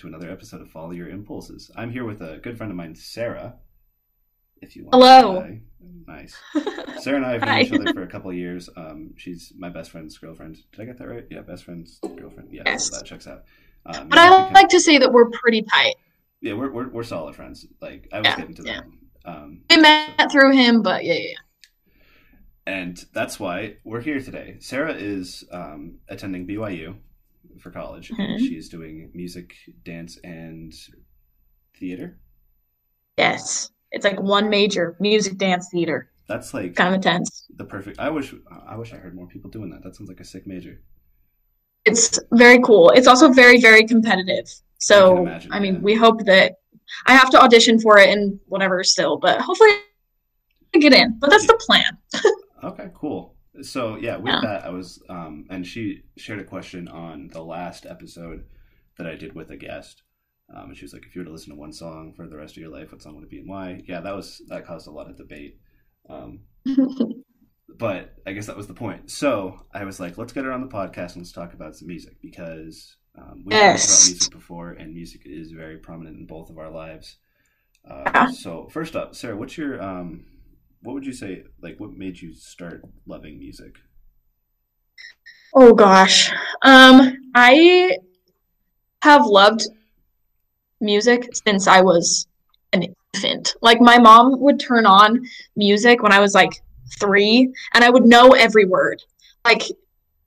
to another episode of Follow Your Impulses. I'm here with a good friend of mine, Sarah. If you want Hello. to say. Nice. Sarah and I have known each other for a couple of years. Um, she's my best friend's girlfriend. Did I get that right? Yeah, best friend's girlfriend. Yeah, Yes. that checks out. Um, But I like to say that we're pretty tight. yeah, we're, we're we're solid friends. Like I was Yeah, getting to yeah. that. Um, We met through him, but yeah, yeah. and that's why we're here today. Sarah is um, attending BYU for college. Mhm. She is doing music, dance, and theater. Yes. It's like one major music, dance, theater. That's like Kind of intense. the perfect. I wish I wish I heard more people doing that. That sounds like a sick major. It's very cool. It's also very, very competitive. So, imagine, I mean, yeah. we hope that I have to audition for it and whatever still, but hopefully I get in. But that's the plan. Okay, cool. So yeah, with Yeah. that, I was um, and she shared a question on the last episode that I did with a guest. Um, and she was like, "If you were to listen to one song for the rest of your life, what song would it be and why?" Yeah, that was that caused a lot of debate. Um, but I guess that was the point. So I was like, let's get her on the podcast and let's talk about some music because um, we've Yes. talked about music before, and music is very prominent in both of our lives. Uh, Yeah. So first up, Sarah, what's your um, what would you say? Like, what made you start loving music? Oh gosh. Um, I have loved music since I was an infant. Like my mom would turn on music when I was like three, and I would know every word. Like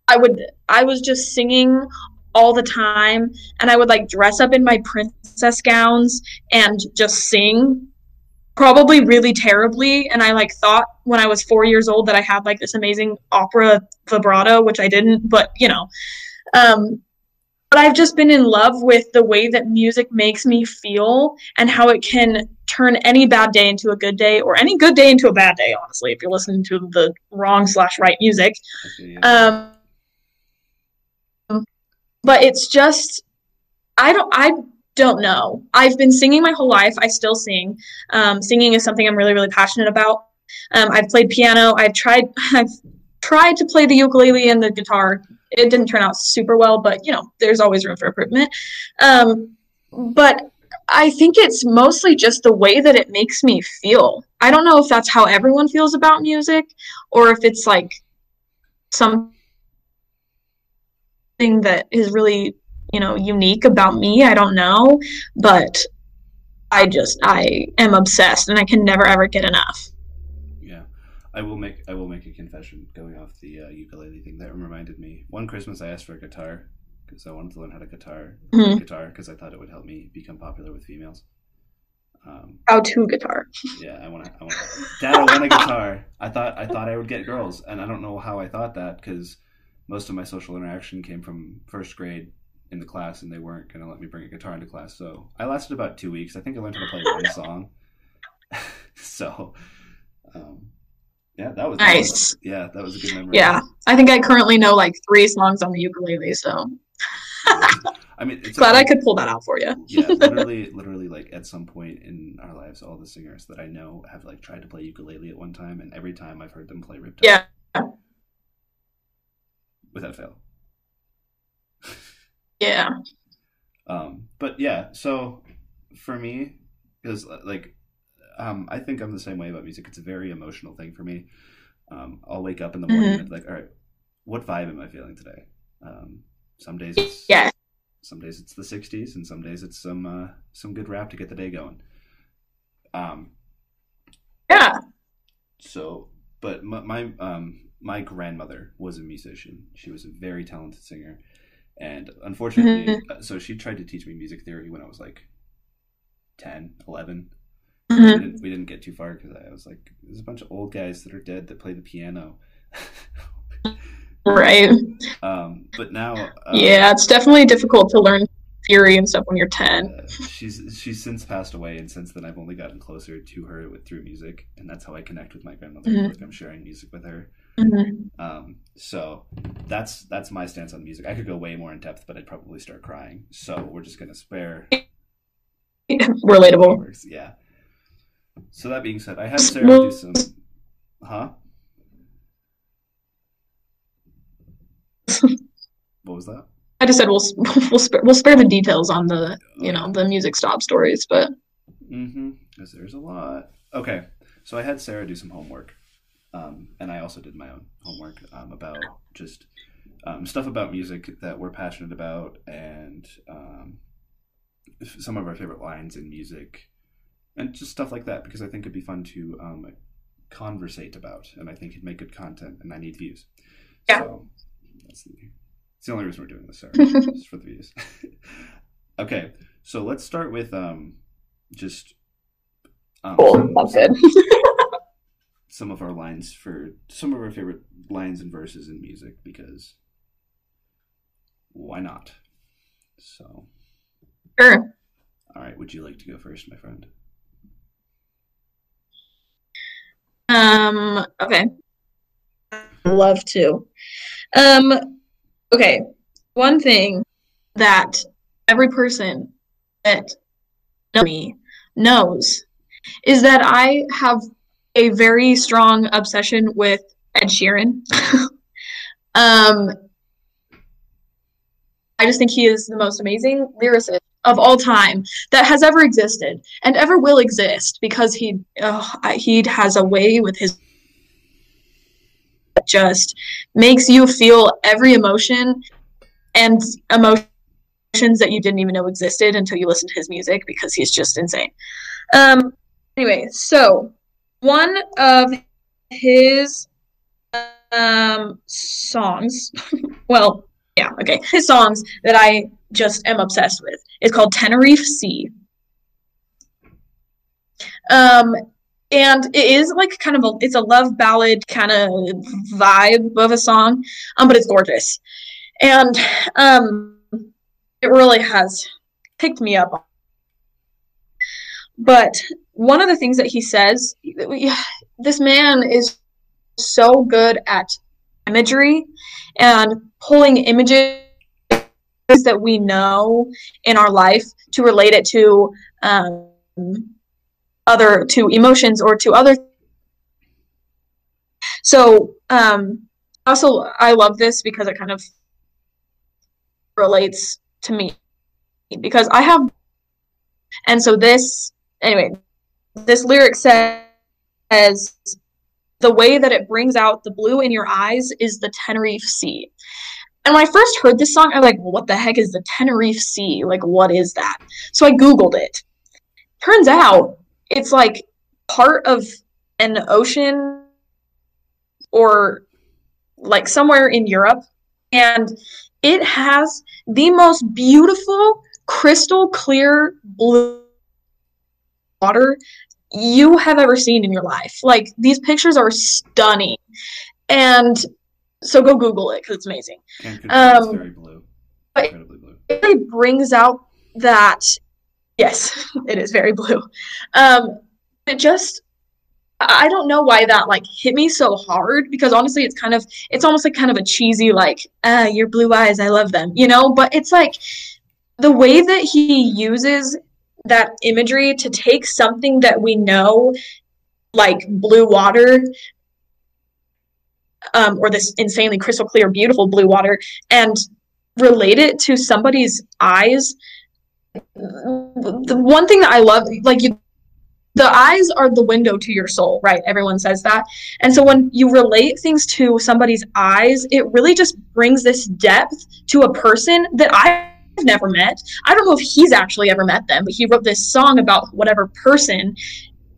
I would, I was just singing all the time, and I would like dress up in my princess gowns and just sing. Probably really terribly, and I like thought when I was four years old that I had like this amazing opera vibrato, which I didn't, but you know. Um, but I've just been in love with the way that music makes me feel and how it can turn any bad day into a good day or any good day into a bad day, honestly, if you're listening to the wrong slash right music. Um, but it's just I don't I don't know. I've been singing my whole life. I still sing. Um, singing is something I'm really really passionate about. Um, I've played piano. I've tried I've tried to play the ukulele and the guitar. It didn't turn out super well, but you know, there's always room for improvement. Um, but I think it's mostly just the way that it makes me feel. I don't know if that's how everyone feels about music or if it's like something that is really you know unique about me i don't know but i just i am obsessed and i can never ever get enough Yeah, I will make I will make a confession going off the uh, ukulele thing. That reminded me. One Christmas, I asked for a guitar because I wanted to learn how to guitar Mhm. guitar because I thought it would help me become popular with females. Um, how to guitar yeah, I want to. I want. Dad, I want a guitar. I thought I thought I would get girls, and I don't know how I thought that because most of my social interaction came from first grade in the class, and they weren't going to let me bring a guitar into class. So I lasted about two weeks. I think I learned how to play one song. so, um, yeah, that was Nice. yeah, that was a good memory. yeah i think i currently know like three songs on the ukulele so I mean, it's glad a- i could pull that out for you yeah, literally, literally, like at some point in our lives, all the singers that I know have like tried to play ukulele at one time, and every time I've heard them play Riptide. Yeah. Without fail. Yeah Um, but yeah, so for me, because like, um, I think I'm the same way about music. It's a very emotional thing for me. Um, I'll wake up in the morning Mhm. and be like, all right, what vibe am I feeling today? Um, some days it's yeah some days it's the 60s and some days it's some uh, some good rap to get the day going um yeah so but my, my um my grandmother was a musician she was a very talented singer and unfortunately uh, so she tried to teach me music theory when i was like 10 11 we, Mhm. didn't, we didn't get too far because i was like there's a bunch of old guys that are dead that play the piano right um but now uh, yeah it's definitely difficult to learn theory and stuff when you're 10 Uh, she's she's since passed away, and since then I've only gotten closer to her with through music, and that's how I connect with my grandmother. Mhm. Like I'm sharing music with her. Mhm. Um, so that's that's my stance on music. I could go way more in depth, but I'd probably start crying. So we're just gonna spare. relatable Works, yeah. So that being said, I had Sarah do some. Huh? What was that? I just said we'll we'll spare we'll spare the details on the you know the music stop stories, but mm-hmm. Because there's a lot. Okay, so I had Sarah do some homework, um, and I also did my own homework um, about just um, stuff about music that we're passionate about, and um, some of our favorite lines in music, and just stuff like that. Because I think it'd be fun to um, conversate about, and I think it'd make good content, and I need views. Yeah. So that's the, it's the only reason we're doing this, Sarah, just for the views. okay, so let's start with um, just um, cool. That's good. some of our lines for some of our favorite lines and verses in music because why not? So, sure. all right, would you like to go first, my friend? Um. Okay. Love to. Um. Okay. One thing that every person that knows me knows is that I have a very strong obsession with Ed Sheeran. um, I just think he is the most amazing lyricist of all time that has ever existed and ever will exist because he oh, he has a way with his just makes you feel every emotion and emotions that you didn't even know existed until you listen to his music because he's just insane. Um anyway, so one of his um songs well yeah okay his songs that i just am obsessed with. Is called tenerife sea. Um and it is like kind of a it's a love ballad kind of vibe of a song um but it's gorgeous. And um it really has picked me up. But one of the things that he says this man is so good at imagery and pulling images that we know in our life to relate it to um, other to emotions or to other so um also i love this because it kind of relates to me because i have and so this anyway this lyric says the way that it brings out the blue in your eyes is the tenerife sea. And when i first heard this song i was like well, what the heck is the tenerife sea? Like what is that? So i googled it. Turns out it's like part of an ocean or like somewhere in Europe and it has the most beautiful crystal clear blue water you have ever seen in your life. Like these pictures are stunning. And so go Google it because it's amazing. Um, very blue, incredibly blue. it really brings out that yes it is very blue um it just i I don't know why that like hit me so hard because honestly it's kind of it's almost like kind of a cheesy like ah your blue eyes i love them you know but it's like the way that he uses that imagery to take something that we know like blue water um, or this insanely crystal clear beautiful blue water and relate it to somebody's eyes. The one thing that i love like you the eyes are the window to your soul right? Everyone says that. And so when you relate things to somebody's eyes it really just brings this depth to a person that i've never met. I don't know if he's actually ever met them but he wrote this song about whatever person.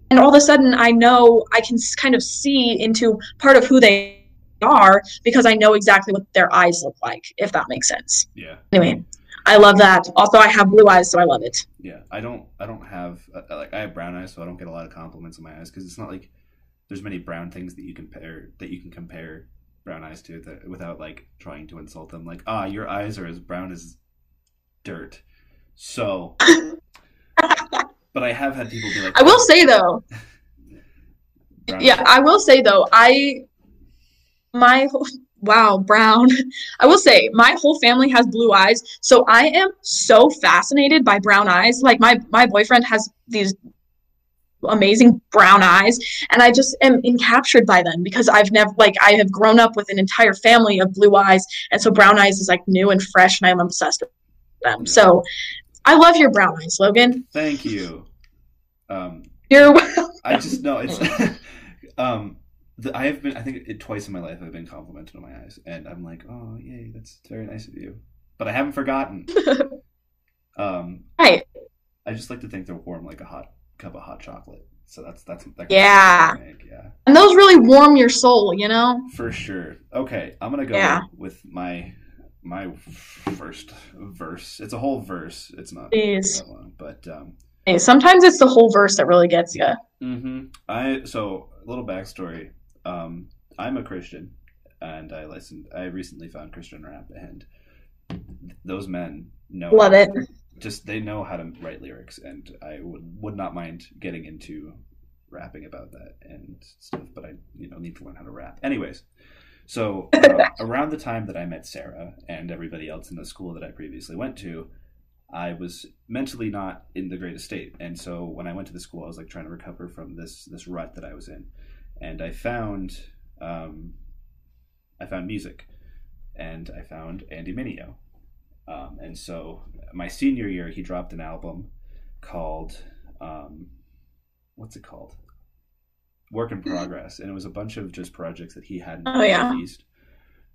And all of a sudden i know i can kind of see into part of who they are because i know exactly what their eyes look like if that makes sense. Yeah, anyway i love that. Also i have blue eyes so i love it. Yeah. I don't, I don't have uh, like I have brown eyes, so I don't get a lot of compliments on my eyes because it's not like there's many brown things that you compare that you can compare brown eyes to that without like trying to insult them. Like, ah, your eyes are as brown as dirt. So, but I have had people be like, i will oh. say though yeah i will say though i my wow brown. I will say my whole family has blue eyes so i am so fascinated by brown eyes. Like my my boyfriend has these amazing brown eyes and i just am encaptured by them because i've never like i have grown up with an entire family of blue eyes and so brown eyes is like new and fresh and i'm obsessed with them so i love your brown eyes logan Thank you. Um, you're welcome. I just know it's. um, the, I have been. I think it, twice in my life I've been complimented on my eyes, and I'm like, oh yay, that's very nice of you. But I haven't forgotten. um, right I just like to think they're warm like a hot cup of hot chocolate. So that's that's that Yeah. yeah, and those really warm your soul you know for sure. Okay, I'm gonna go Yeah. with my my first verse. It's a whole verse. It's not long, but um, sometimes it's the whole verse that really gets you hmm I so a little backstory. Um, I'm a Christian, and I listened. I recently found Christian rap, and those men know love it Just they know how to write lyrics, and I would would not mind getting into rapping about that and stuff. But I you know need to learn how to rap. Anyways, so uh, around the time that I met Sarah and everybody else in the school that I previously went to, I was mentally not in the greatest state, and so when I went to the school, I was like trying to recover from this this rut that I was in, and I found um, I found music, and I found Andy Mineo, um, and so my senior year he dropped an album called um, what's it called Work in Progress, and it was a bunch of just projects that he hadn't Oh, yeah. released,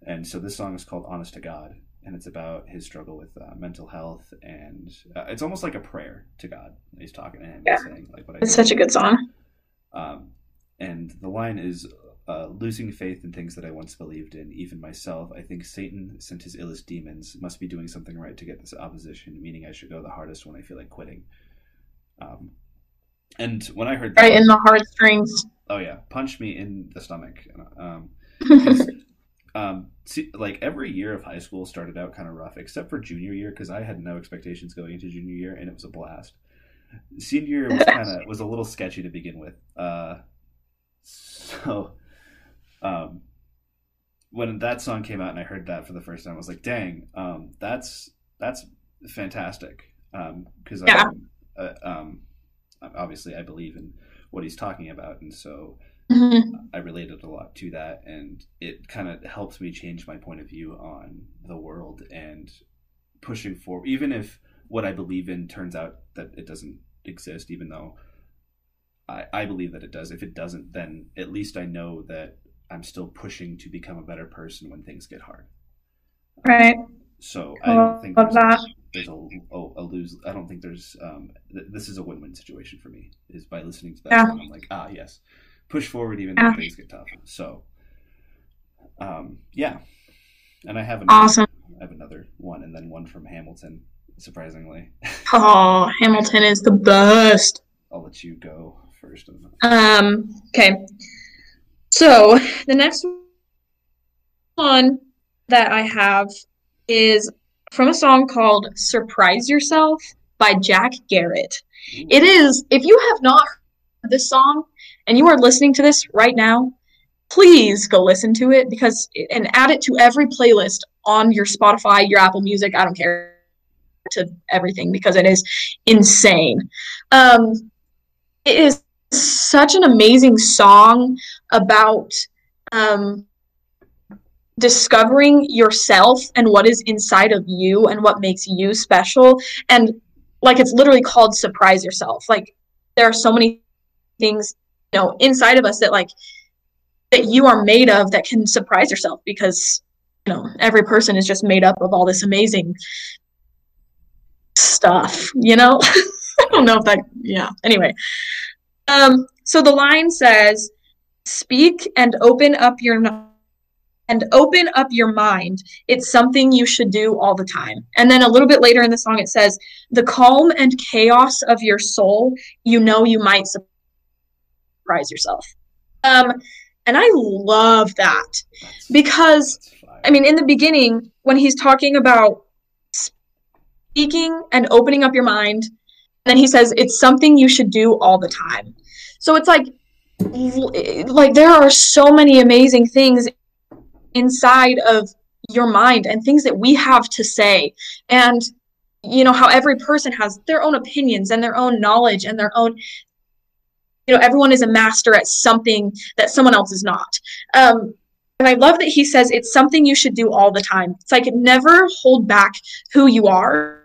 and so this song is called Honest to God, and it's about his struggle with uh, mental health, and uh, it's almost like a prayer to God. He's talking to him Yeah. and saying like what I it's such a good song Um, and the line is uh, losing faith in things that I once believed in, even myself. I think Satan sent his illest demons, must be doing something right to get this opposition, meaning I should go the hardest when I feel like quitting. Um, and when I heard that, right in the heartstrings oh yeah, punch me in the stomach. Um, um, see, like every year of high school started out kind of rough, except for junior year because I had no expectations going into junior year, and it was a blast. Senior year was kind of was a little sketchy to begin with. Uh, so, um, when that song came out and I heard that for the first time, I was like, "Dang, um, that's that's fantastic." Because Yeah. I, uh, um, obviously I believe in what he's talking about, and so Mhm. I related a lot to that, and it kind of helps me change my point of view on the world and pushing forward. Even if what I believe in turns out that it doesn't exist, even though I, I believe that it does. If it doesn't, then at least I know that I'm still pushing to become a better person when things get hard. right So I don't think there's, a, there's a, a, a lose. I don't think there's. Um, th- this is a win-win situation for me. Is by listening to that Yeah. I'm like, ah, yes, push forward even Yeah. though things get tough. So, um, yeah, and I have another, awesome I have another one, and then one from Hamilton. Surprisingly, oh hamilton is the best I'll let you go first. Um, okay. So the next one that I have is from a song called Surprise Yourself by Jack Garratt. It is, if you have not heard this song and you are listening to this right now, please go listen to it because and add it to every playlist on your Spotify, your Apple Music, I don't care to everything because it is insane. Um it is such an amazing song about um discovering yourself and what is inside of you and what makes you special. And like it's literally called surprise yourself. Like there are so many things you know inside of us that like that you are made of that can surprise yourself because you know every person is just made up of all this amazing stuff you know? I don't know if that yeah. Anyway. Um so the line says speak and open up your and open up your mind it's something you should do all the time and then a little bit later in the song it says the calm and chaos of your soul you know you might surprise yourself um and i love that because. I mean, in the beginning, when he's talking about speaking and opening up your mind, and then he says it's something you should do all the time. So it's like, like there are so many amazing things inside of your mind and things that we have to say, and you know how every person has their own opinions and their own knowledge and their own you know everyone is a master at something that someone else is not. Um, and i love that he says it's something you should do all the time. It's like never hold back who you are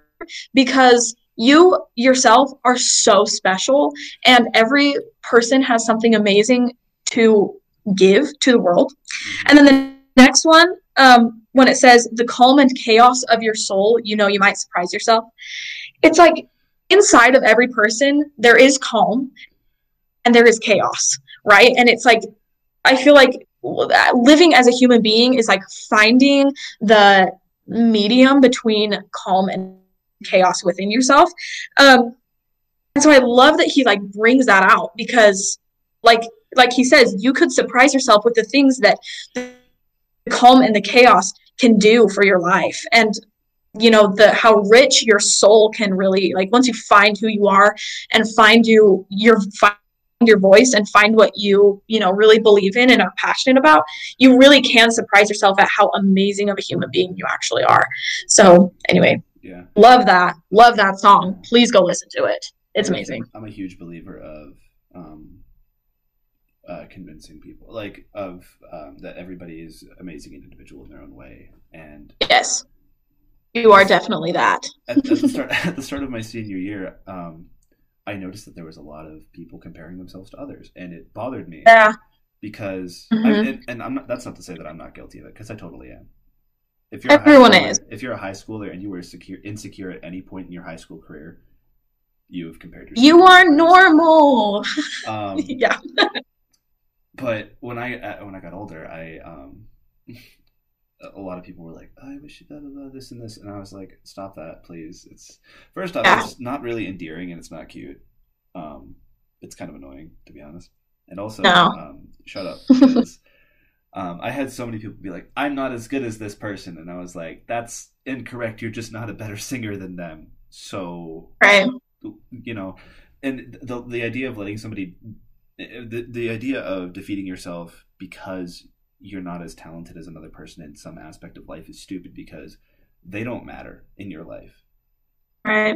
because you yourself are so special and every person has something amazing to give to the world. And then the next one um, when it says the calm and chaos of your soul you know you might surprise yourself. It's like inside of every person there is calm and there is chaos right? And it's like i feel like living as a human being is like finding the medium between calm and chaos within yourself. Um and so i love that he like brings that out because like like he says you could surprise yourself with the things that calm and the chaos can do for your life. And you know the how rich your soul can really like once you find who you are and find you your find your voice and find what you you know really believe in and are passionate about you really can surprise yourself at how amazing of a human being you actually are. So anyway yeah. love that. Love that song. Please go listen to it. It's amazing. I'm a huge believer of um uh, convincing people like of um, that everybody is amazing and individual in their own way and yes you are definitely that. at, at, the start, at the start of my senior year, um, I noticed that there was a lot of people comparing themselves to others, and it bothered me. Yeah. Because, Mhm. I, and, and I'm not. That's not to say that I'm not guilty of it, because I totally am. If a Everyone is. If you're a high schooler and you were secure, insecure at any point in your high school career, you have compared yourself. You are normal. Um, yeah. But when I uh, when I got older, I um, a lot of people were like, "I wish you blah, blah, blah, this and this," and I was like, "Stop that, please." It's first off, it's not really endearing and it's not cute. Um, it's kind of annoying to be honest, and also, No. um, shut up. Because, um, I had so many people be like, "I'm not as good as this person," and I was like, "That's incorrect. You're just not a better singer than them." So Right. you know and the the idea of letting somebody the the idea of defeating yourself because you're not as talented as another person in some aspect of life is stupid because they don't matter in your life Right.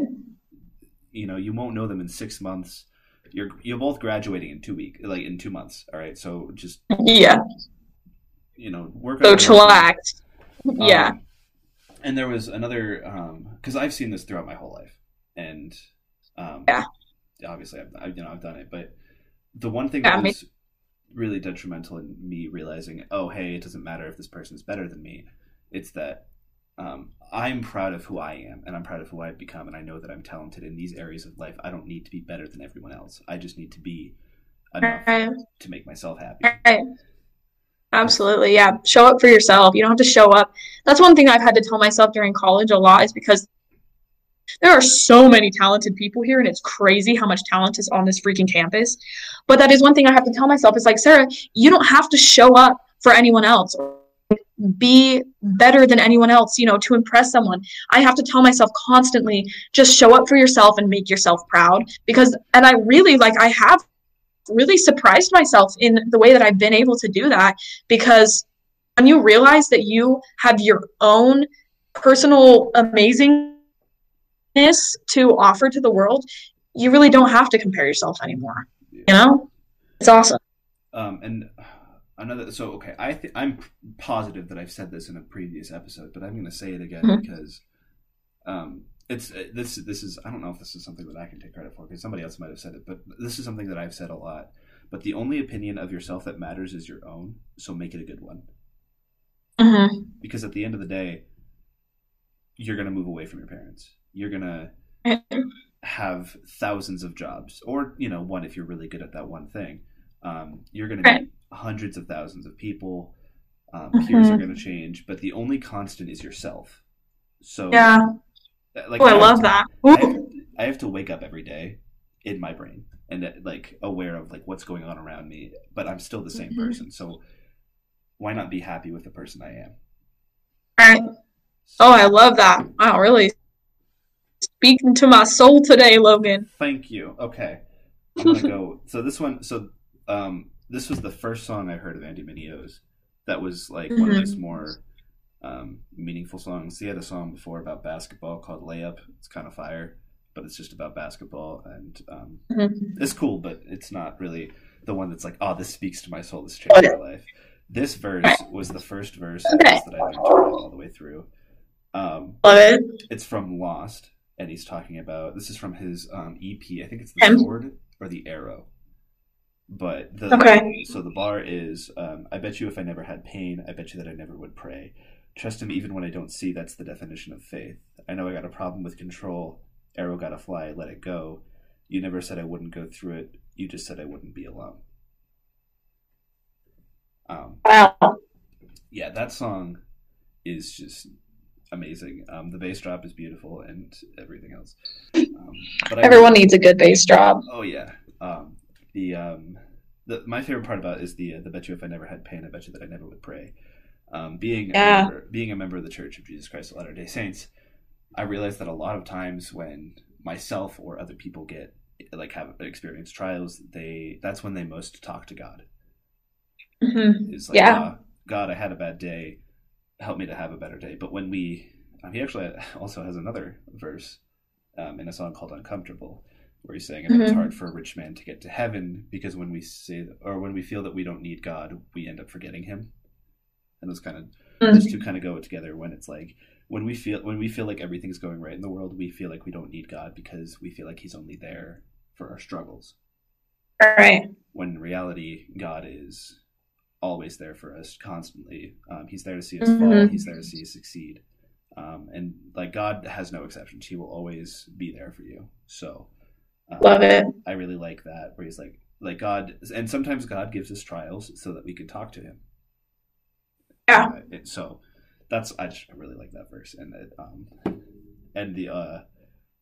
you know you won't know them in 6 months you're you're both graduating in 2 week like in 2 months all right so just Yeah. you know work So chillax. Yeah. Um, and there was another because I've seen this throughout my whole life, and um, Yeah. obviously I've, I've you know I've done it, but the one thing Yeah, that was really detrimental in me realizing, oh hey, it doesn't matter if this person is better than me. It's that um, I'm proud of who I am, and I'm proud of who I've become, and I know that I'm talented in these areas of life. I don't need to be better than everyone else. I just need to be enough Right. to make myself happy. Right. Absolutely. Yeah. Show up for yourself. You don't have to show up. That's one thing I've had to tell myself during college a lot is because there are so many talented people here and it's crazy how much talent is on this freaking campus. But that is one thing I have to tell myself is like, Sarah, you don't have to show up for anyone else or be better than anyone else, you know, to impress someone. I have to tell myself constantly just show up for yourself and make yourself proud because and I really like I have really surprised myself in the way that I've been able to do that because when you realize that you have your own personal amazingness to offer to the world, you really don't have to compare yourself anymore. You know? It's awesome. Um, and another, so okay, I th- I'm positive that I've said this in a previous episode, but I'm going to say it again Mhm. because um, it's uh, this. This is I don't know if this is something that I can take credit for because somebody else might have said it, but this is something that I've said a lot. But the only opinion of yourself that matters is your own, so make it a good one. hmm Because at the end of the day, you're going to move away from your parents. You're going to have thousands of jobs, or you know, one if you're really good at that one thing. Um, you're going to Right. meet hundreds of thousands of people. Um, Peers Mhm. are going to change, but the only constant is yourself. So Yeah. like Oh, I have love to- that. I have, I have to wake up every day in my brain and uh, like aware of like what's going on around me, but I'm still the same Mhm. person. So why not be happy with the person I am? Right. Oh, I love that. Wow, really speaking to my soul today, Logan. Thank you. Okay. I'm gonna go. So this one. So um, this was the first song I heard of Andy Mineo's. That was like one of his more um, meaningful songs. He had a song before about basketball called "Layup." It's kind of fire, but it's just about basketball, and um, Mhm. it's cool, but it's not really the one that's like, oh, this speaks to my soul. This changed my life. This verse was the first verse Okay. that I learned to all the way through. Um, Love it. it's from Lost, and he's talking about this is from his um, EP. I think it's the Okay. sword or the arrow. But the Okay. so the bar is um, I bet you if I never had pain, I bet you that I never would pray. Trust him even when I don't see. That's the definition of faith. I know I got a problem with control. Arrow gotta fly. Let it go. You never said I wouldn't go through it. You just said I wouldn't be alone. Um, Wow. yeah, that song is just amazing. Um, the bass drop is beautiful and everything else. Um, but Everyone needs a good bass drop. Oh yeah. Um, the um, the my favorite part about it is the uh, the bet you if I never had pain, I bet you that I never would pray. Um, being Yeah. a member, being a member of the Church of Jesus Christ of Latter Day Saints, I realized that a lot of times when myself or other people get like have experienced trials, they that's when they most talk to God. hmm Is like, Yeah. "Ah, God, I had a bad day. Help me to have a better day. But when we, um, he actually also has another verse um, in a song called "Uncomfortable," where he's saying, "And it's hard for a rich man to get to heaven because when we say or when we feel that we don't need God, we end up forgetting Him." And those kind of those two kind of go together when it's like when we feel when we feel like everything's going right in the world, we feel like we don't need God because we feel like He's only there for our struggles All right. when in reality god is always there for us constantly. Um, he's there to see us fall. Mhm. he's there to see us succeed. Um, and like god has no exceptions. He will always be there for you. So um, Love it. i really like that where he's like like god and sometimes god gives us trials so that we can talk to him. Yeah. Uh, so that's i just really like that verse. And it, um and the uh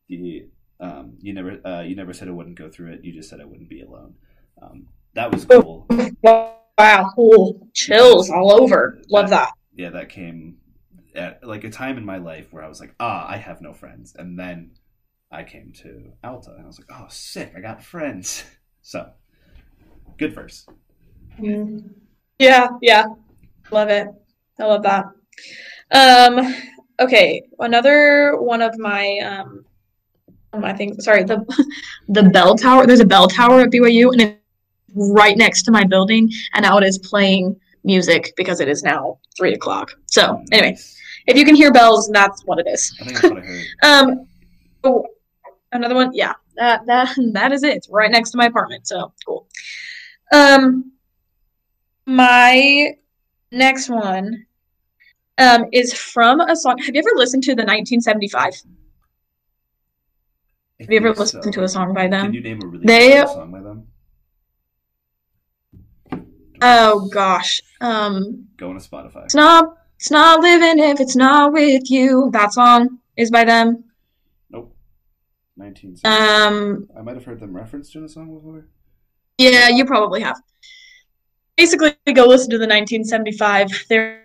the um you never uh you never said i wouldn't go through it. You just said i wouldn't be alone. Um that was cool Wow. Cool. Chills all over. Love that. yeah that came at like a time in my life where i was like ah i have no friends and then i came to alta and i was like oh sick i got friends so good verse Mm. Yeah. Yeah. Love it. I love that. Um. Okay. Another one of my um. I think sorry the the bell tower. There's a bell tower at BYU, and right next to my building, and now it is playing music because it is now three o'clock. So anyway, if you can hear bells, that's what it is. i think that's what i heard Um, oh, another one. Yeah, that that that is it. It's right next to my apartment. So cool. Um, my next one, um, is from a song. Have you ever listened to the 1975? I Have you ever listened so. to a song by them? Can you name a really They- good song by them? Oh gosh. Um, Go on to Spotify. it's not. It's not living if it's not with you. That song is by them. Nope. 19. Um, I might have heard them referenced in a song before. Yeah, you probably have. Basically, go listen to the 1975. They're an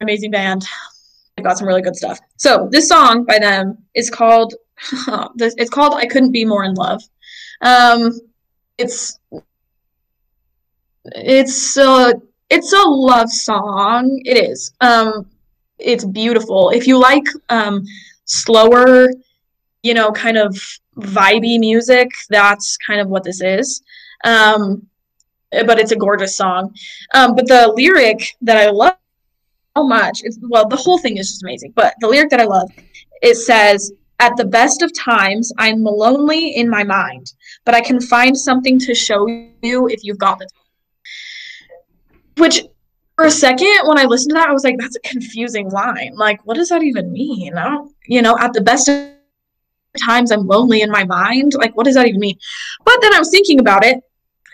amazing band. They've got some really good stuff. So this song by them is called it's called I Couldn't Be More in Love. Um it's it's a it's a love song. It is. Um it's beautiful. If you like um slower, you know, kind of vibey music, that's kind of what this is. Um, but it's a gorgeous song. Um, but the lyric that I love so much, well, the whole thing is just amazing. But the lyric that I love, it says, "At the best of times, I'm lonely in my mind, but I can find something to show you if you've got the time." Which, for a second, when I listened to that, I was like, "That's a confusing line. Like, what does that even mean?" I don't, you know, at the best times I'm lonely in my mind. Like, what does that even mean? But then I was thinking about it,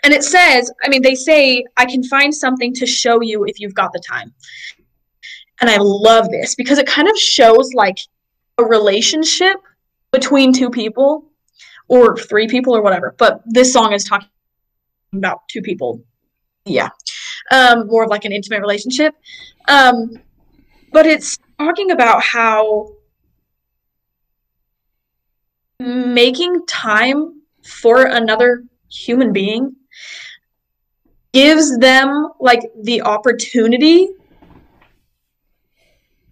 and it says, I mean, they say, I can find something to show you if you've got the time. And I love this because it kind of shows like a relationship between two people or three people or whatever. But this song is talking about two people. Yeah. Um, more of like an intimate relationship. Um, but it's talking about how making time for another human being gives them like the opportunity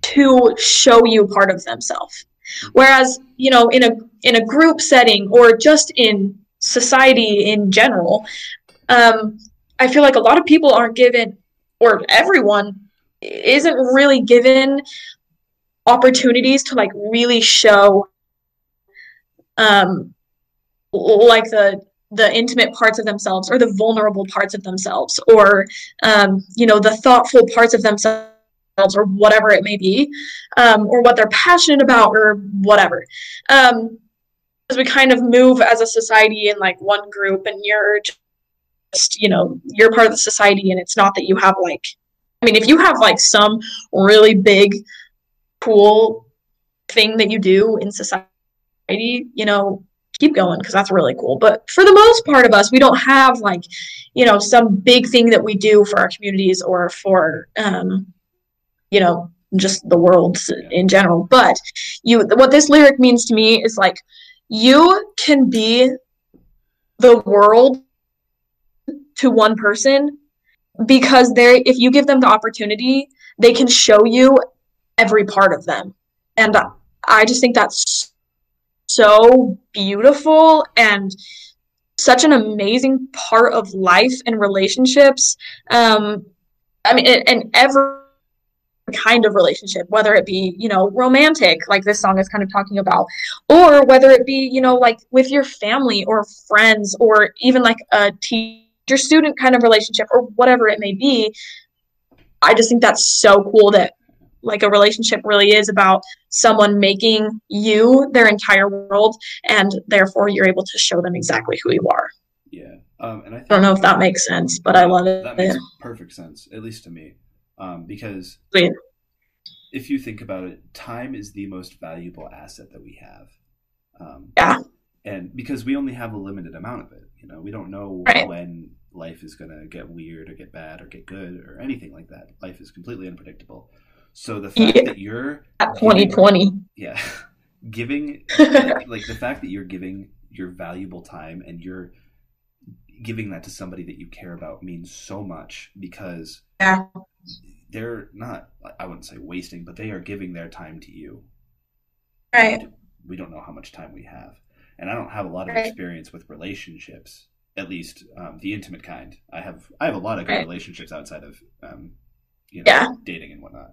to show you part of themselves Whereas, you know, in a in a group setting or just in society in general, um, I feel like a lot of people aren't given, or everyone isn't really given opportunities to like really show um like the the intimate parts of themselves or the vulnerable parts of themselves or um, you know the thoughtful parts of themselves or whatever it may be um, or what they're passionate about or whatever. Um, as we kind of move as a society in like one group and you're just you know you're part of the society and it's not that you have like i mean if you have like some really big cool thing that you do in society you know keep going because that's really cool. But for the most part of us, we don't have like, you know, some big thing that we do for our communities or for, um, you know, just the world in general. But you, what this lyric means to me is like, you can be the world to one person because they're if you give them the opportunity they can show you every part of them and i just think that's so beautiful and such an amazing part of life and relationships. Um, I mean, and every kind of relationship, whether it be, you know, romantic, like this song is kind of talking about, or whether it be, you know, like with your family or friends, or even like a teacher student kind of relationship, or whatever it may be. I just think that's so cool that like a relationship really is about someone making you their entire world and therefore you're able to show them exactly who you are yeah um, and I, I, don't know if that makes sense but i love it that makes perfect sense at least to me um, because Sweet. if you think about it time is the most valuable asset that we have um, yeah and because we only have a limited amount of it you know we don't know right. when life is going to get weird or get bad or get good or anything like that life is completely unpredictable so the fact yeah. that you're at 2020, yeah, giving like the fact that you're giving your valuable time and you're giving that to somebody that you care about means so much because yeah. they're not I wouldn't say wasting, but they are giving their time to you. Right. We don't know how much time we have. And I don't have a lot of right. experience with relationships, at least um, the intimate kind. I have I have a lot of good right. relationships outside of um, you know yeah. dating and whatnot.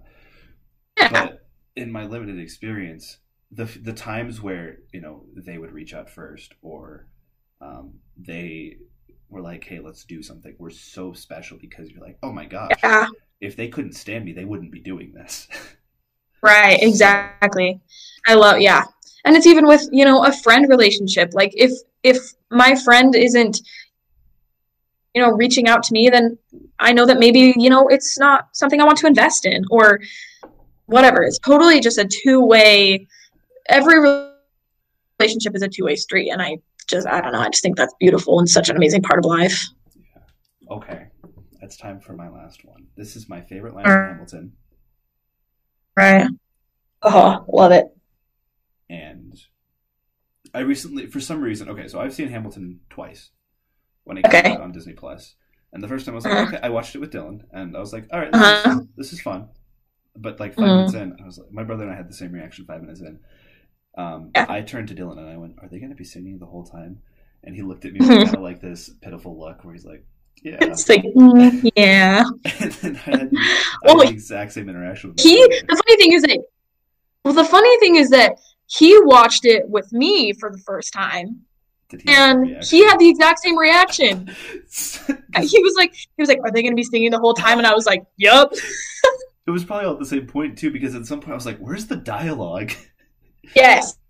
Yeah. But in my limited experience, the the times where you know they would reach out first, or um, they were like, "Hey, let's do something," We're so special because you're like, "Oh my gosh." Yeah. If they couldn't stand me, they wouldn't be doing this. right. Exactly. I love. Yeah. And it's even with you know a friend relationship. Like if if my friend isn't you know reaching out to me then i know that maybe you know it's not something i want to invest in or whatever. It's totally just a two way. Every relationship is a two way street, and I just I don't know. I just think that's beautiful and such an amazing part of life. Yeah. Okay, it's time for my last one. This is my favorite line uh, Hamilton. Right. Oh, love it. And I recently, for some reason, okay, so I've seen Hamilton twice when it okay. came out on Disney Plus. And the first time I was like, uh-huh. okay, I watched it with Dylan, and I was like, all right, this, uh-huh. is, this is fun. But like 5 mm-hmm. minutes in, I was like, my brother and I had the same reaction five minutes in. Um, yeah. I turned to Dylan and I went, "Are they going to be singing the whole time?" And he looked at me with kind of like this pitiful look, where he's like, "Yeah." It's like, mm, yeah. and then I had, I had the exact same interaction. With he. The funny thing is that, well, the funny thing is that he watched it with me for the first time, he and he had the exact same reaction. he was like, he was like, "Are they going to be singing the whole time?" And I was like, "Yup." It was probably all at the same point too, because at some point I was like, "Where's the dialogue?" Yes.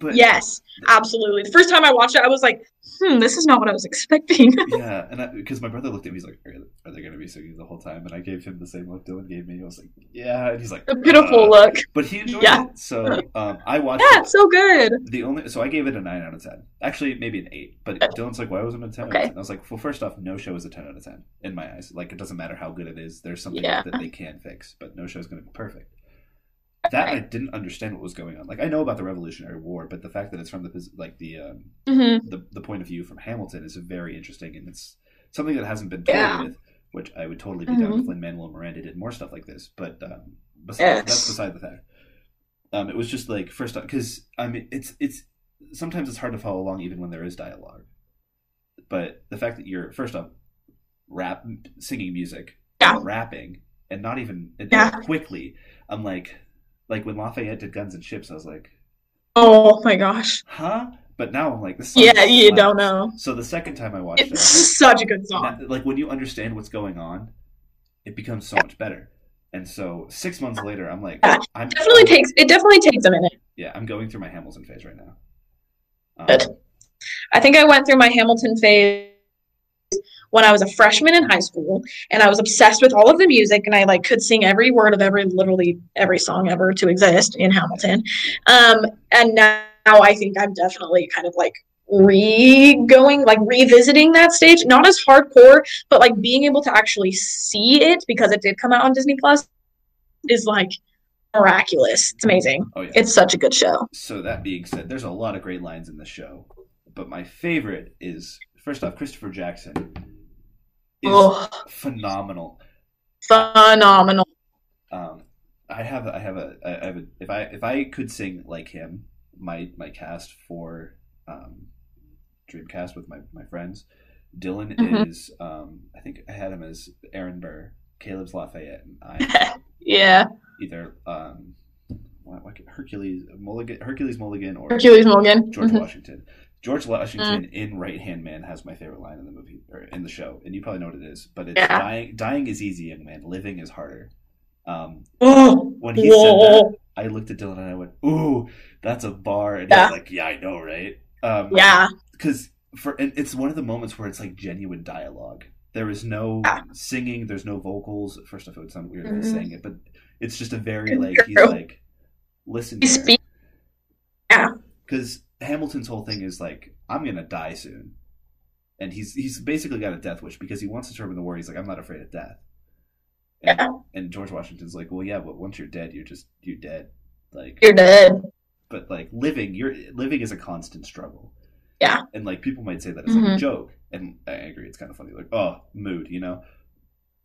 But yes, absolutely. The first time I watched it, I was like, "Hmm, this is not what I was expecting." yeah, and because my brother looked at me, he's like, "Are they going to be singing the whole time?" And I gave him the same look Dylan gave me. I was like, "Yeah," and he's like, "A pitiful uh. look." But he enjoyed yeah. it, so um, I watched. Yeah, it. it's so good. The only so I gave it a nine out of ten. Actually, maybe an eight. But uh, Dylan's like, "Why wasn't it a ten?" Okay. I was like, "Well, first off, no show is a ten out of ten in my eyes. Like, it doesn't matter how good it is. There's something yeah. that they can fix, but no show is going to be perfect." That I didn't understand what was going on. Like I know about the Revolutionary War, but the fact that it's from the like the um, mm-hmm. the the point of view from Hamilton is very interesting, and it's something that hasn't been told yeah. with. Which I would totally be mm-hmm. down if Lin Manuel Miranda did more stuff like this, but um, beside, yes. that's beside the fact. Um, it was just like first because I mean it's it's sometimes it's hard to follow along even when there is dialogue. But the fact that you're first off rap singing music, Yeah. rapping, and not even Yeah. quickly. I'm like, like when Lafayette did Guns and Ships, I was like, Oh my gosh. huh? But now I'm like, this. song Yeah, you don't know. So the second time I watched it, It's such a good song. like, that- like when you understand what's going on, it becomes so much better. And so six months later, I'm like, Yeah, I'm Definitely takes it definitely takes a minute. yeah, I'm going through my Hamilton phase right now. Um, Good. I think I went through my Hamilton phase when I was a freshman in high school and I was obsessed with all of the music and I like could sing every word of every literally every song ever to exist in Hamilton. Um and now I think I'm definitely kind of like re going like revisiting that stage not as hardcore but like being able to actually see it because it did come out on Disney Plus is like miraculous it's amazing Oh yeah. it's such a good show so that being said, there's a lot of great lines in the show, but my favorite is first off Christopher Jackson is oh phenomenal. phenomenal Um, I have I have a I have a if I if I could sing like him, my my cast for um, Dreamcast with my my friends, Dylan Mhm. is um, I think I had him as Aaron Burr, Caleb's Lafayette, and I yeah either um, Hercules Mulligan Hercules Mulligan or Hercules Mulligan, George Mhm. Washington. George Washington in Right Hand Man has my favorite line in the movie or in the show, and you probably know what it is. But it's Yeah. dying. Dying is easy, young man. Living is harder. Um, Oh, when he said that. I looked at Dylan and I went, "Ooh, that's a bar." And Yeah. he's like, "Yeah, I know, right?" Um, Yeah. because for it's one of the moments where it's like genuine dialogue. There is no Yeah. singing. There's no vocals. First off, it would sound weird Mhm. saying it, but it's just a very like he's like, "Listen, He here." speaks. Because Hamilton's whole thing is like, I'm gonna die soon, and he's he's basically got a death wish because he wants to in the war. He's like, I'm not afraid of death. And, Yeah. and George Washington's like, well, yeah, but once you're dead, you're just you're dead. Like, You're dead. but like living, you're living is a constant struggle. Yeah. And like people might say that it's like mm-hmm. a joke, and I agree, it's kind of funny, like, oh, mood, you know.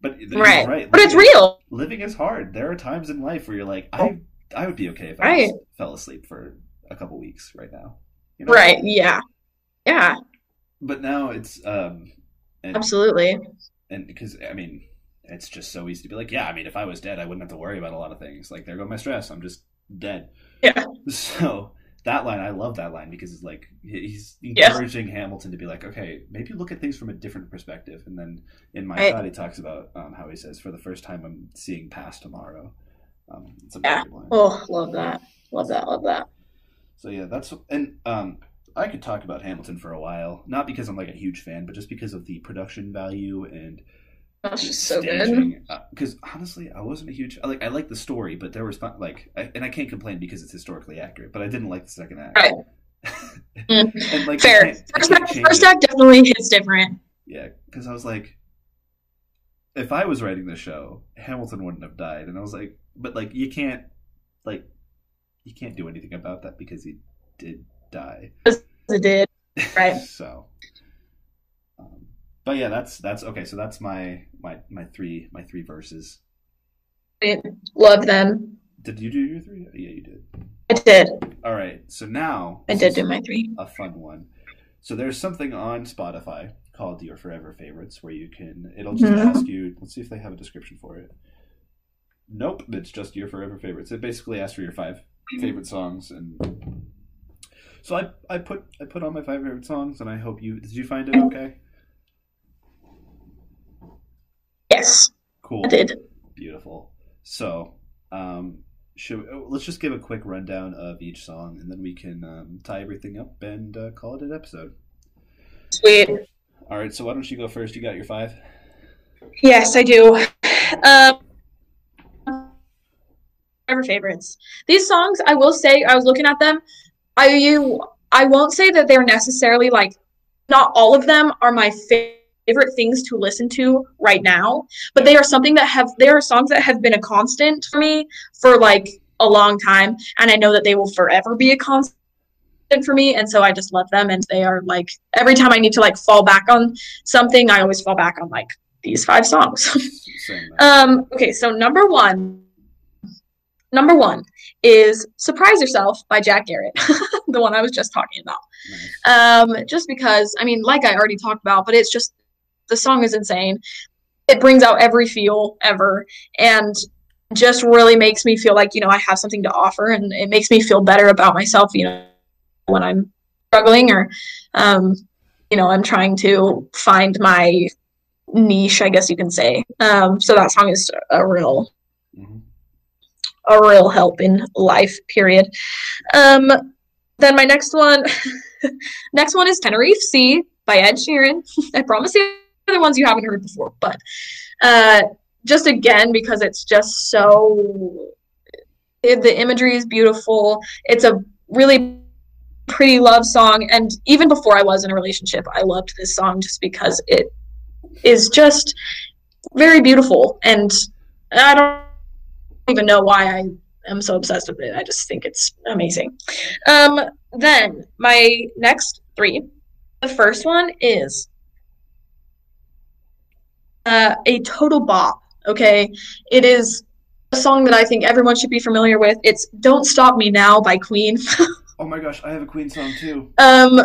But Right. right. But it's real. living is hard. There are times in life where you're like, I I would be okay if I Right. fell asleep for a couple weeks right now. You know? Right. Yeah. Yeah. But now it's um and Absolutely. and because I mean it's just so easy to be like, yeah, I mean if I was dead I wouldn't have to worry about a lot of things. Like there go my stress. I'm just dead. Yeah. So that line, I love that line because it's like he- he's encouraging Hamilton to be like, okay, maybe look at things from a different perspective. And then in my thought, he talks about um, how he says, for the first time, I'm seeing past tomorrow. Um, it's a Yeah. Oh, love that. Love that. Love that. So yeah, that's and um, I could talk about Hamilton for a while, not because I'm like a huge fan, but just because of the production value and That's just so good. Because honestly, I wasn't a huge I like I like the story, but there was not like, I, and I can't complain because it's historically accurate. But I didn't like the second act. Right. Mm. and like Fair. I First act, first act definitely hits different. Yeah, because I was like, if I was writing the show, Hamilton wouldn't have died, and I was like, but like you can't, like, you can't do anything about that because he did die. It did. Right. so, um, but yeah, that's that's okay. So that's my my my three my three verses. I love them. Did you do your three? Yeah, you did. I did. All right. So now I did do my three. a fun one. So there's something on Spotify called Your Forever Favorites where you can. It'll just Mhm. ask you. Let's see if they have a description for it. Nope, it's just Your Forever Favorites. It basically asks for your five favorite songs, and so I I put I put on my five favorite songs, and I hope you did you find it okay? Yes, Cool. I did. Beautiful. So, um, should oh, let's just give a quick rundown of each song, and then we can um, tie everything up and uh, call it an episode. Sweet. All right. So why don't you go first? You got your five. Yes, I do. Um, forever favorites. These songs, I will say, I was looking at them. I you, I won't say that they're necessarily like, not all of them are my favorite things to listen to right now, but they are something that have. They are songs that have been a constant for me for like a long time, and I know that they will forever be a constant for me and so i just love them and they are like every time i need to like fall back on something i always fall back on like these five songs um, okay, so number one, number one is Surprise Yourself by Jack Garratt, the one I was just talking about. Nice. Um, just because, I mean, like I already talked about, but it's just the song is insane. It brings out every feel ever and just really makes me feel like, you know, I have something to offer and it makes me feel better about myself, you know, when I'm struggling or, um, you know, I'm trying to find my niche, I guess you can say. Um, so that song is a real. A real help in life, period. Um, then my next one, next one is Tenerife Sea by Ed Sheeran. I promise you the ones you haven't heard before, but uh, just again because it's just so it, the imagery is beautiful. It's a really pretty love song, and even before I was in a relationship, I loved this song just because it is just very beautiful, and I don't even know why I am so obsessed with it. I just think it's amazing. Um, then my next three. The first one is uh, a total bop. Okay, it is a song that I think everyone should be familiar with. It's "Don't Stop Me Now" by Queen. Oh my gosh, I have a Queen song too. um,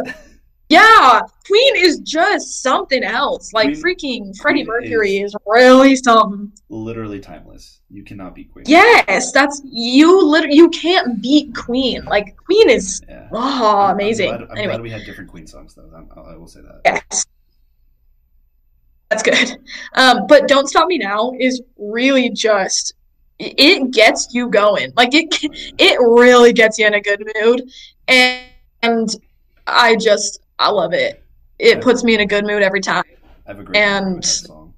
yeah, Queen is just something else. Like Queen- freaking Freddie Queen Mercury is- is really something. Literally timeless. You cannot beat Queen. Yes, that's you. Literally, you can't beat Queen. Like Queen is Yeah. oh I'm- amazing. I'm glad, I'm anyway, glad we had different Queen songs though. I'm, I will say that. yes, that's good. Um, but "Don't Stop Me Now" is really just it gets you going. Like it it really gets you in a good mood, and, and I just I love it. It puts me in a good mood every time. I have a great And- song.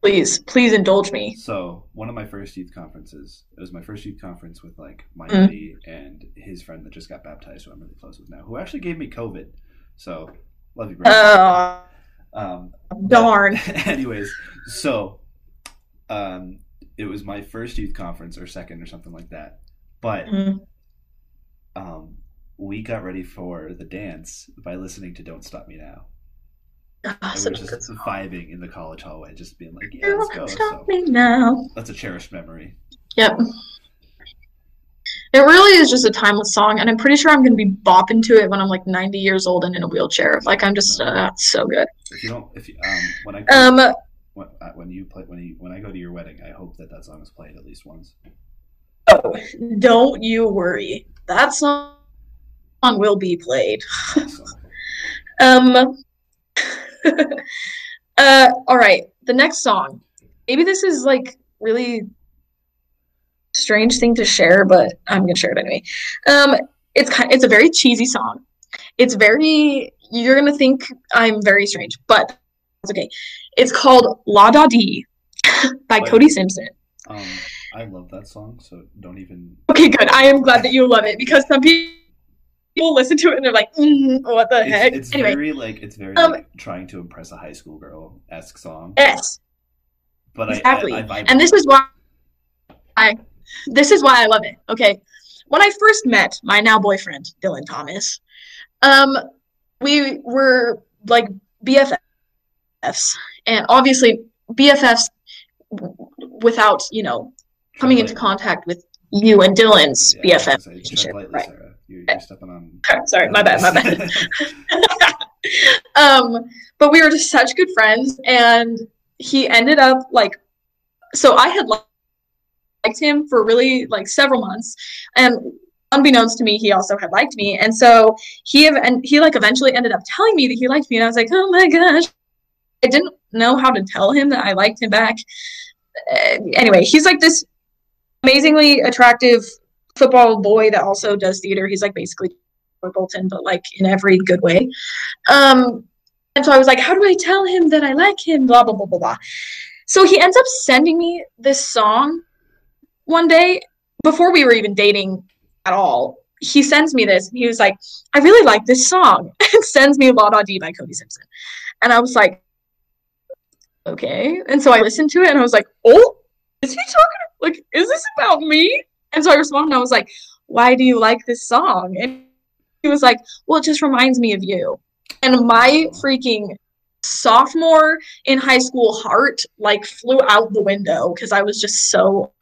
Please, please indulge me. So one of my first youth conferences, it was my first youth conference with like my Mm. buddy and his friend that just got baptized, who I'm really close with now, who actually gave me COVID. So love you, bro. Uh, um, darn. anyways, so um, it was my first youth conference or second or something like that. But Mm. um, we got ready for the dance by listening to "Don't Stop Me Now." We were just vibing in the college hallway, just being like, "Yeah, let's go." Don't So stop me now. that's a cherished memory. Yep. It really is just a timeless song, and I'm pretty sure I'm going to be bopping to it when I'm like 90 years old and in a wheelchair. Like I'm just uh, so good. If you don't, if you, um, when I Um, when, uh, when you play when you when I go to your wedding, I hope that that song is played at least once. oh, don't you worry. That song will be played. Um. uh. All right. The next song. Maybe this is like really strange thing to share, but I'm gonna share it anyway. Um. It's kind. It's a very cheesy song. It's very. You're gonna think I'm very strange, but it's okay. It's called La Da Dee by Wait. Cody Simpson. Um, I love that song, so don't even. Okay, good. I am glad that you love it because some people listen to it and they're like, mm, "What the heck?" It's, it's anyway, very like it's very Um, like trying to impress a high school girl esque song. yes. But exactly. I, I, I and this is why I this is why I love it. Okay. When I first met my now boyfriend, Dylan Thomas, um, we were like BFFs. And obviously BFFs without, you know, coming into contact with you and Dylan's Yeah, BFF relationship. Right. Sarah. You're, you're stepping on. Sorry, my bad, my bad. um, but we were just such good friends, and he ended up like, so I had liked him for really like several months, and unbeknownst to me, he also had liked me, and so he ev- and he like eventually ended up telling me that he liked me, and I was like, oh my gosh, I didn't know how to tell him that I liked him back. Uh, anyway, he's like this amazingly attractive football boy that also does theater. He's like basically Bolton, but like in every good way. Um, and so I was like, how do I tell him that I like him? Blah blah blah blah blah. So he ends up sending me this song one day before we were even dating at all. He sends me this. And he was like, I really like this song, and sends me La Da Dee by Cody Simpson. And I was like, okay. And so I listened to it, and I was like, oh, is he talking? Like, is this about me? And so I responded, and I was like, why do you like this song? And he was like, well, it just reminds me of you. And my freaking sophomore in high school heart like flew out the window because I was just so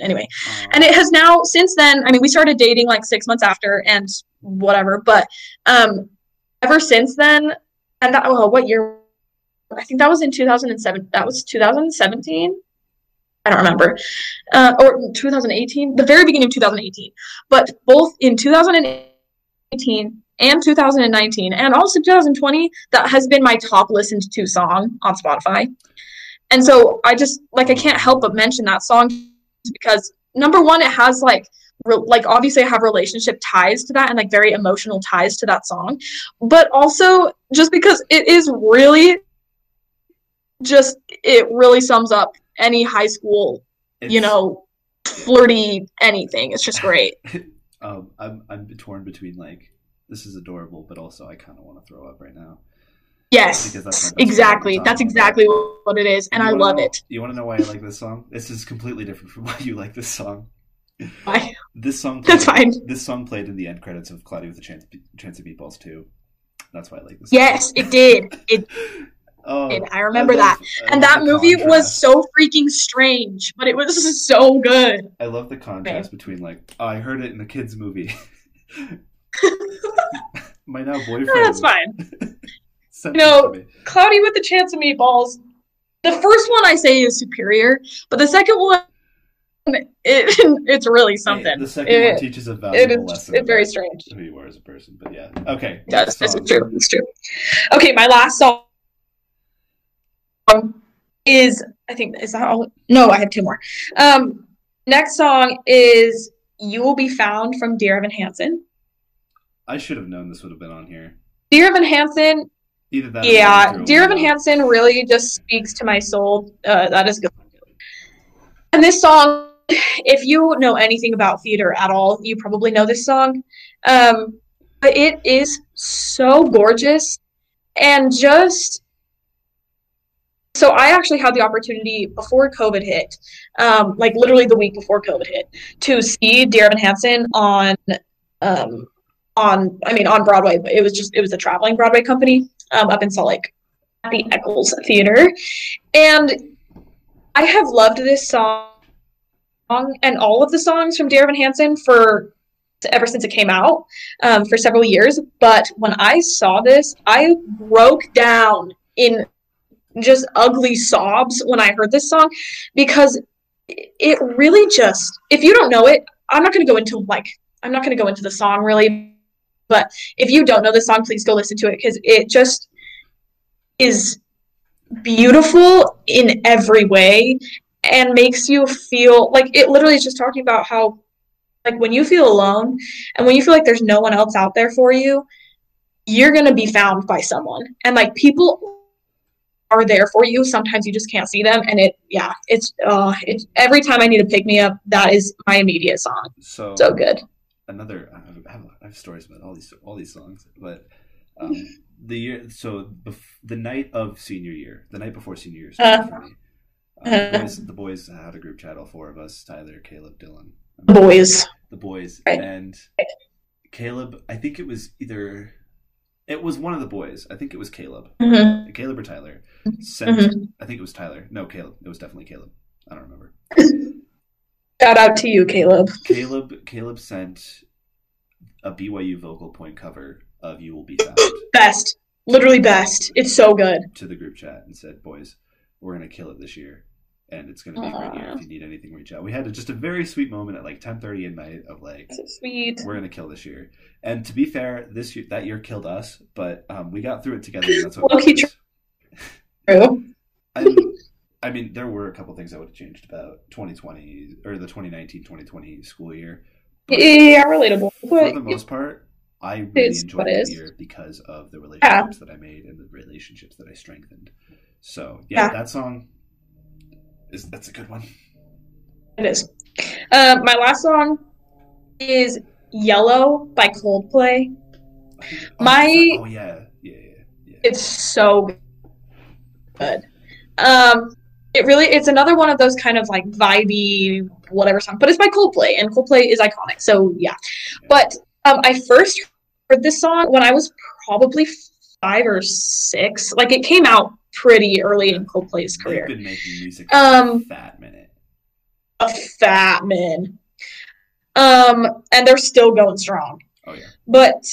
anyway. And it has now since then. I mean, we started dating like six months after, and whatever. But um, ever since then, and that oh, what year? I think that was in 2007. That was 2017. I don't remember, uh, or 2018, the very beginning of 2018. But both in 2018 and 2019, and also 2020, that has been my top listened to song on Spotify. And so I just like I can't help but mention that song because number one, it has like re- like obviously I have relationship ties to that and like very emotional ties to that song, but also just because it is really just it really sums up any high school you know, flirty anything. It's just great. um, I'm I'm torn between like this is adorable, but also I kind of want to throw up right now. Yes, that's exactly. That's exactly what it is, and I love know- it. You want to know why I like this song? This is completely different from why you like this song. Why? This song. That's played- fine. This song played in the end credits of Cloudy with a Chance, Chance of Meatballs too. That's why I like this. song. Yes, it did. It Oh, did. I remember love- that. I And that movie was so freaking strange, but it was so good. I love the contrast between like oh, I heard it in the kids movie. My now boyfriend. That's fine. You know, it. Cloudy with the Chance of Meatballs. The first one I say is superior, but the second one, it, it's really something. The second one teaches a valuable is lesson. it's very strange. Who you are as a person, but yeah. Okay. Yes, is true. It's true. Okay, my last song is I think is that all? No, I have two more. Um, next song is "You Will Be Found" from Dear Evan Hansen. I should have known this would have been on here. Dear Evan Hansen, Either that. yeah, Dear Evan. Hansen really just speaks to my soul. Uh, that is good. And this song, if you know anything about theater at all, you probably know this song. Um, but it is so gorgeous and just so I actually had the opportunity before COVID hit, um, like literally the week before COVID hit, to see Dear Evan Hansen on um, on I mean on Broadway, but it was just it was a traveling Broadway company um, up in Salt Lake at the Eccles Theater, and I have loved this song and all of the songs from Dear Evan Hansen for ever since it came out um, for several years. But when I saw this, I broke down in just ugly sobs when I heard this song because it really just if you don't know it, I'm not going to go into like I'm not going to go into the song really, but if you don't know the song, please go listen to it because it just is beautiful in every way and makes you feel like it literally is just talking about how like when you feel alone and when you feel like there's no one else out there for you you're going to be found by someone. And like people are there for you sometimes you just can't see them and it yeah it's uh it's every time i need to pick me up that is my immediate song So, so good another. I have, I have, stories about all these all these songs, but um, the year. So bef- the night of senior year, the night before senior year started for me. Um, the, Uh. boys, the boys had a group chat, all four of us: Tyler, Caleb, Dylan, The boys the boys, Right. and Caleb. I think it was either. It was one of the boys. I think it was Caleb. hmm Caleb or Tyler sent. Mhm. I think it was Tyler. No, Caleb. It was definitely Caleb. I don't remember. shout out to you caleb Caleb. Caleb sent a BYU vocal point cover of "You Will Be Found" best literally best it's so good to the group chat and said, "Boys, we're gonna kill it this year, and it's gonna be a great year. If you need anything, reach out." We had just a very sweet moment at like ten thirty at night of like, so sweet "We're gonna kill this year." And to be fair, this year that year killed us, but um, we got through it together. And that's what matters. True I, mean, there were a couple things I would have changed about 2020 or the 2019-2020 school year. But yeah relatable for the most part, I really enjoyed the year because of the relationships that I made and the relationships that I strengthened. So yeah, Yeah. that song is that's a good one. It is. Uh, my last song is Yellow by Coldplay. Oh, My- oh yeah, yeah, yeah, yeah. It's so good. Um, it really it's another one of those kind of like vibey whatever song, but it's by Coldplay and Coldplay is iconic. So yeah. But um, I first heard this song when I was probably five or six. Like it came out pretty early in Coldplay's career. They've been making music for Um, a fat minute. a fat min. Um, and they're still going strong. Oh yeah. But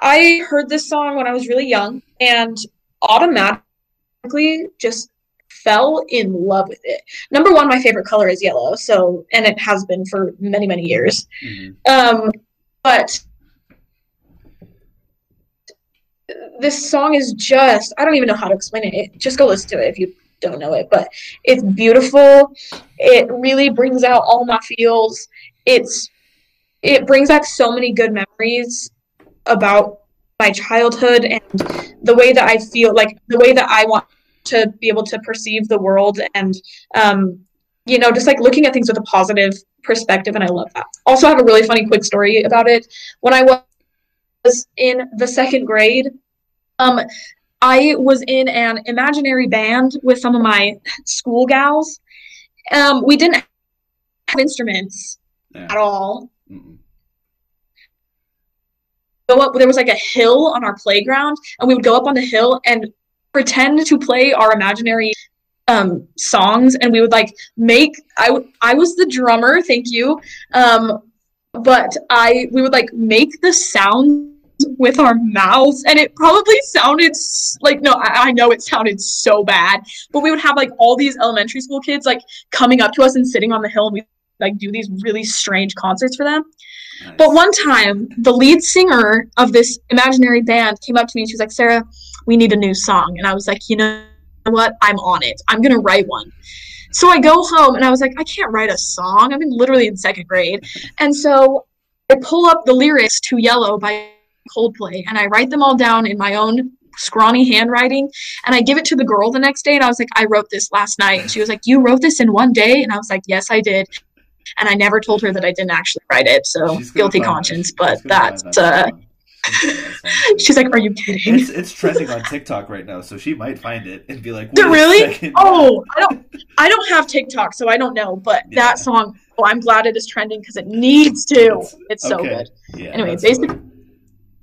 I heard this song when I was really young and automatically just fell in love with it. Number one, my favorite color is yellow, so and it has been for many, many years. Mhm. Um, but this song is just I don't even know how to explain it. it. Just go listen to it if you don't know it. But it's beautiful. It really brings out all my feels. It's it brings back so many good memories about my childhood and the way that I feel like the way that I want to be able to perceive the world and um, you know just like looking at things with a positive perspective and I love that. Also I have a really funny quick story about it. When I was in the second grade, um, I was in an imaginary band with some of my school gals. Um, we didn't have instruments Yeah. at all. Mm-mm. Go up. There was like a hill on our playground, and we would go up on the hill and pretend to play our imaginary um, songs, and we would like make. I w- I was the drummer. Thank you. Um, but I we would like make the sound with our mouths and it probably sounded s- like no I, I know it sounded so bad but we would have like all these elementary school kids like coming up to us and sitting on the hill and we like do these really strange concerts for them Nice. but one time the lead singer of this imaginary band came up to me and she was like sarah we need a new song. And i was like you know what? I'm on it. I'm gonna write one. So i go home and i was like i can't write a song. I'm in literally in second grade. And so i pull up the lyrics to yellow by coldplay and i write them all down in my own scrawny handwriting and i give it to the girl the next day and i was like i wrote this last night. And she was like you wrote this in one day? And i was like yes i did. And i never told her that i didn't actually write it. So guilty conscience she's but that's that uh. She's gonna find that song. she's like are you kidding It's it's trending on TikTok right now, so she might find it and be like, "Wait really? second." Oh, I don't I don't have TikTok, so I don't know. But Yeah. that song, oh, I'm glad it is trending because it needs to. It's- It's so okay. good. Yeah, Anyway, basically-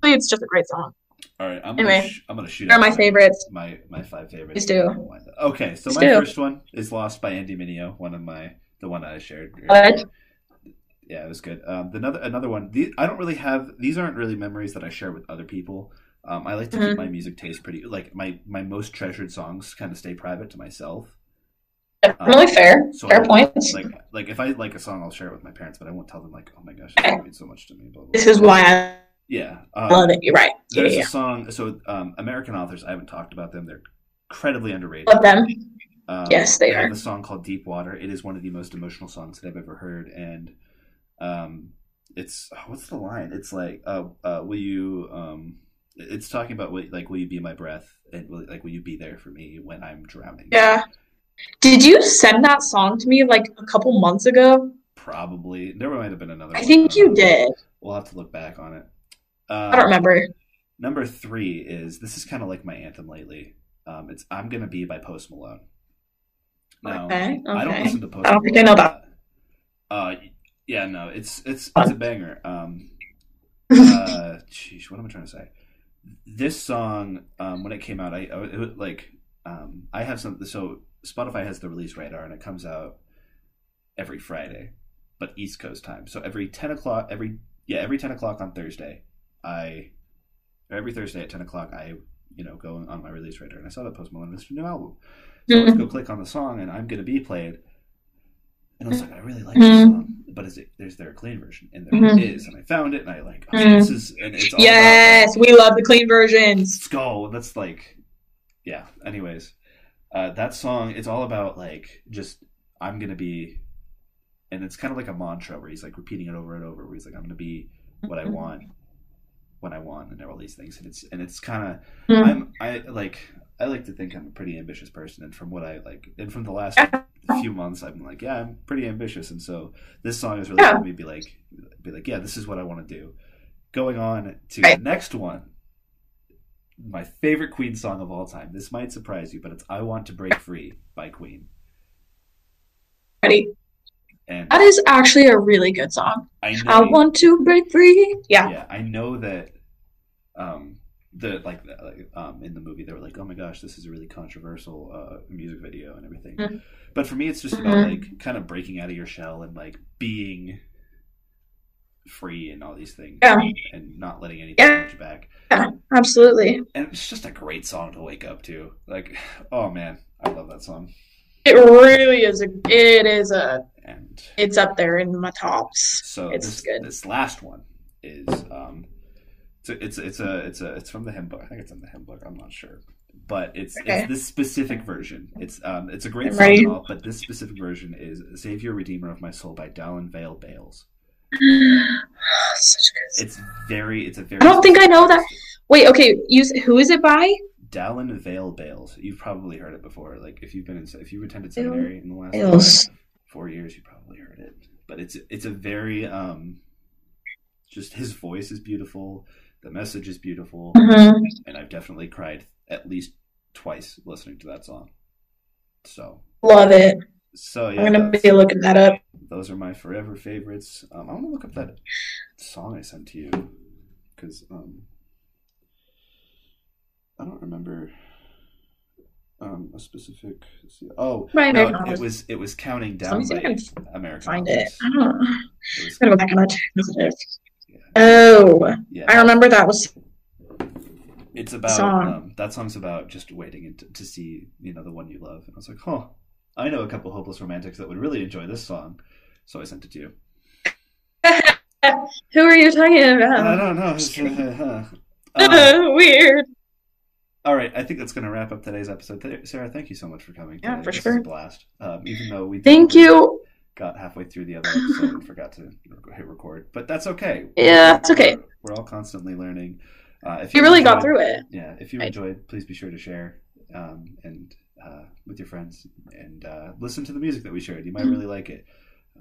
funny. It's just a great song. All right, I'm gonna sh- I'm gonna shoot. They're my my- favorites. My my five favorites. Please do. Okay, so my do. first one is "Lost" by Andy Mineo, one of my the one I shared. What? Yeah, it was good. Um, the another another one. The, I don't really have these. Aren't really memories that I share with other people. Um, I like to keep Mhm. my music taste pretty. Like my my most treasured songs kind of stay private to myself. Really fair. So fair points. Like like if I like a song, I'll share it with my parents, but I won't tell them like, oh my gosh, it means so much to me. Blah, blah, This blah. is why I Yeah, um, love it. You're right. Yeah, There's yeah. a song. So um, American authors. I haven't talked about them. They're incredibly underrated. Love them. Um, Yes, they have are. a song called "Deep Water." It is one of the most emotional songs that I've ever heard, and um, it's oh, what's the line? It's like, uh, uh, "Will you?" Um, it's talking about will, like, "Will you be my breath?" and will, like, "Will you be there for me when I'm drowning?" Yeah. Did you send that song to me like a couple months ago? probably. There might have been another. I one. think you did. We'll have to look back on it. Uh, I don't remember. Number three is this is kind of like my anthem lately. Um, it's "I'm Gonna Be" by Post Malone. Now, Okay, I don't listen to Post I don't think I know that. Uh, yeah, no, it's it's it's a banger. Um, uh, geez, what am I trying to say? This song, um, when it came out, I, I it was like, um, I have some. So Spotify has the release radar, and it comes out every Friday, but East Coast time. So every ten o'clock, every yeah, every ten o'clock on Thursday, I or every Thursday at ten o'clock, I you know go on my release radar, and I saw that Post Malone released a new album. So let's go click on the song, and I'm gonna be played. And I was like, I really like this Mhm. song, but is it, there's there a clean version? And there Mhm. is, and I found it, and I like, oh, Mhm. this is, and it's all Yes, about we love the clean versions. skull. That's like, yeah. Anyways, uh, that song, it's all about like just I'm gonna be, and it's kind of like a mantra where he's like repeating it over and over. Where he's like, I'm gonna be what I want when I want, and all these things. And it's and it's kind of Mhm. I'm I like I like to think I'm a pretty ambitious person, and from what I like, and from the last few months, I'm like, yeah, I'm pretty ambitious, and so this song is really Yeah. helping me be like, be like, yeah, this is what I want to do. Going on to Right. the next one, my favorite Queen song of all time. This might surprise you, but it's "I Want to Break Free" by Queen, Ready? and That is actually a really good song. I know I want to break free. Yeah. yeah, I know that um, the like, like um, in the movie they were like, oh my gosh, this is a really controversial uh, music video and everything. Mhm. But for me, it's just about Mhm. like kind of breaking out of your shell and like being free and all these things, Yeah. and not letting anything Yeah. hold you back. Absolutely. And it's just a great song to wake up to. Like, oh man, I love that song. It really is a it is a And it's up there in my tops. so It's this, good. this last one is um, it's it's a, it's a it's from the hymn book. I think it's in the hymn book. I'm not sure, but it's Okay. it's this specific version. It's um it's a great I'm song, all, but this specific version is "Savior Redeemer of My Soul" by Dallin Vail Bayles. It's very it's a very. I don't think I know that. Wait, okay, use who is it by? Dallin Vail Bayles. You've probably heard it before. Like if you've been in if you've attended seminary in the last Bayles. four years, you probably heard it. But it's it's a very um, just his voice is beautiful. The message is beautiful, Mhm. and I've definitely cried at least twice listening to that song. So Love it. so yeah, I'm gonna be looking that up. those are my forever favorites. Um, I want to look up that song I sent to you because um, I don't remember um, a specific. Oh Right, no, it was it was counting Let down me see if I by can American find it. Idol. I don't know. It was- I'm gonna go back. Positive. Yeah. Oh, Yeah, I remember that was It's about song. Um, that song's about just waiting to, to see you know the one you love, and I was like, oh, I know a couple hopeless romantics that would really enjoy this song, so I sent it to you. Who are you talking about? I don't know. It's, uh, um, Weird. all right, I think that's going to wrap up today's episode. Sarah, thank you so much for coming. Yeah, today. for This sure. blast. Um, even though we Thank you. Got halfway through the other episode and forgot to hit record, but that's okay. Yeah, it's okay. We're, we're all constantly learning. Uh, if You really got through it. yeah if you Right. enjoyed please be sure to share um, and uh, with your friends and uh, listen to the music that we shared you might really like it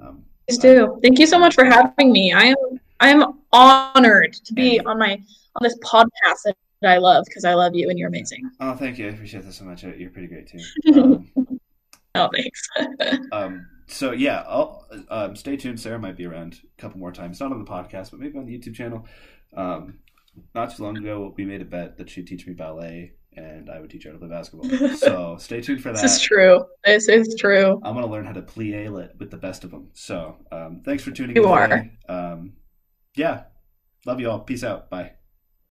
um, Please do. Thank you so much for having me. I am I am honored to be on my on this podcast that I love because I love you and you're amazing. oh thank you i appreciate that so much you're pretty great too um, Oh, thanks. um, so yeah I'll, um, stay tuned sarah might be around a couple more times not on the podcast but maybe on the youtube channel um, not too long ago we made a bet that she'd teach me ballet and i would teach her how to play basketball so stay tuned for that this is true. This is true. I'm gonna learn how to plie it with the best of them. So, um, thanks for tuning You in. are. Um, yeah, love you all. Peace out. Bye.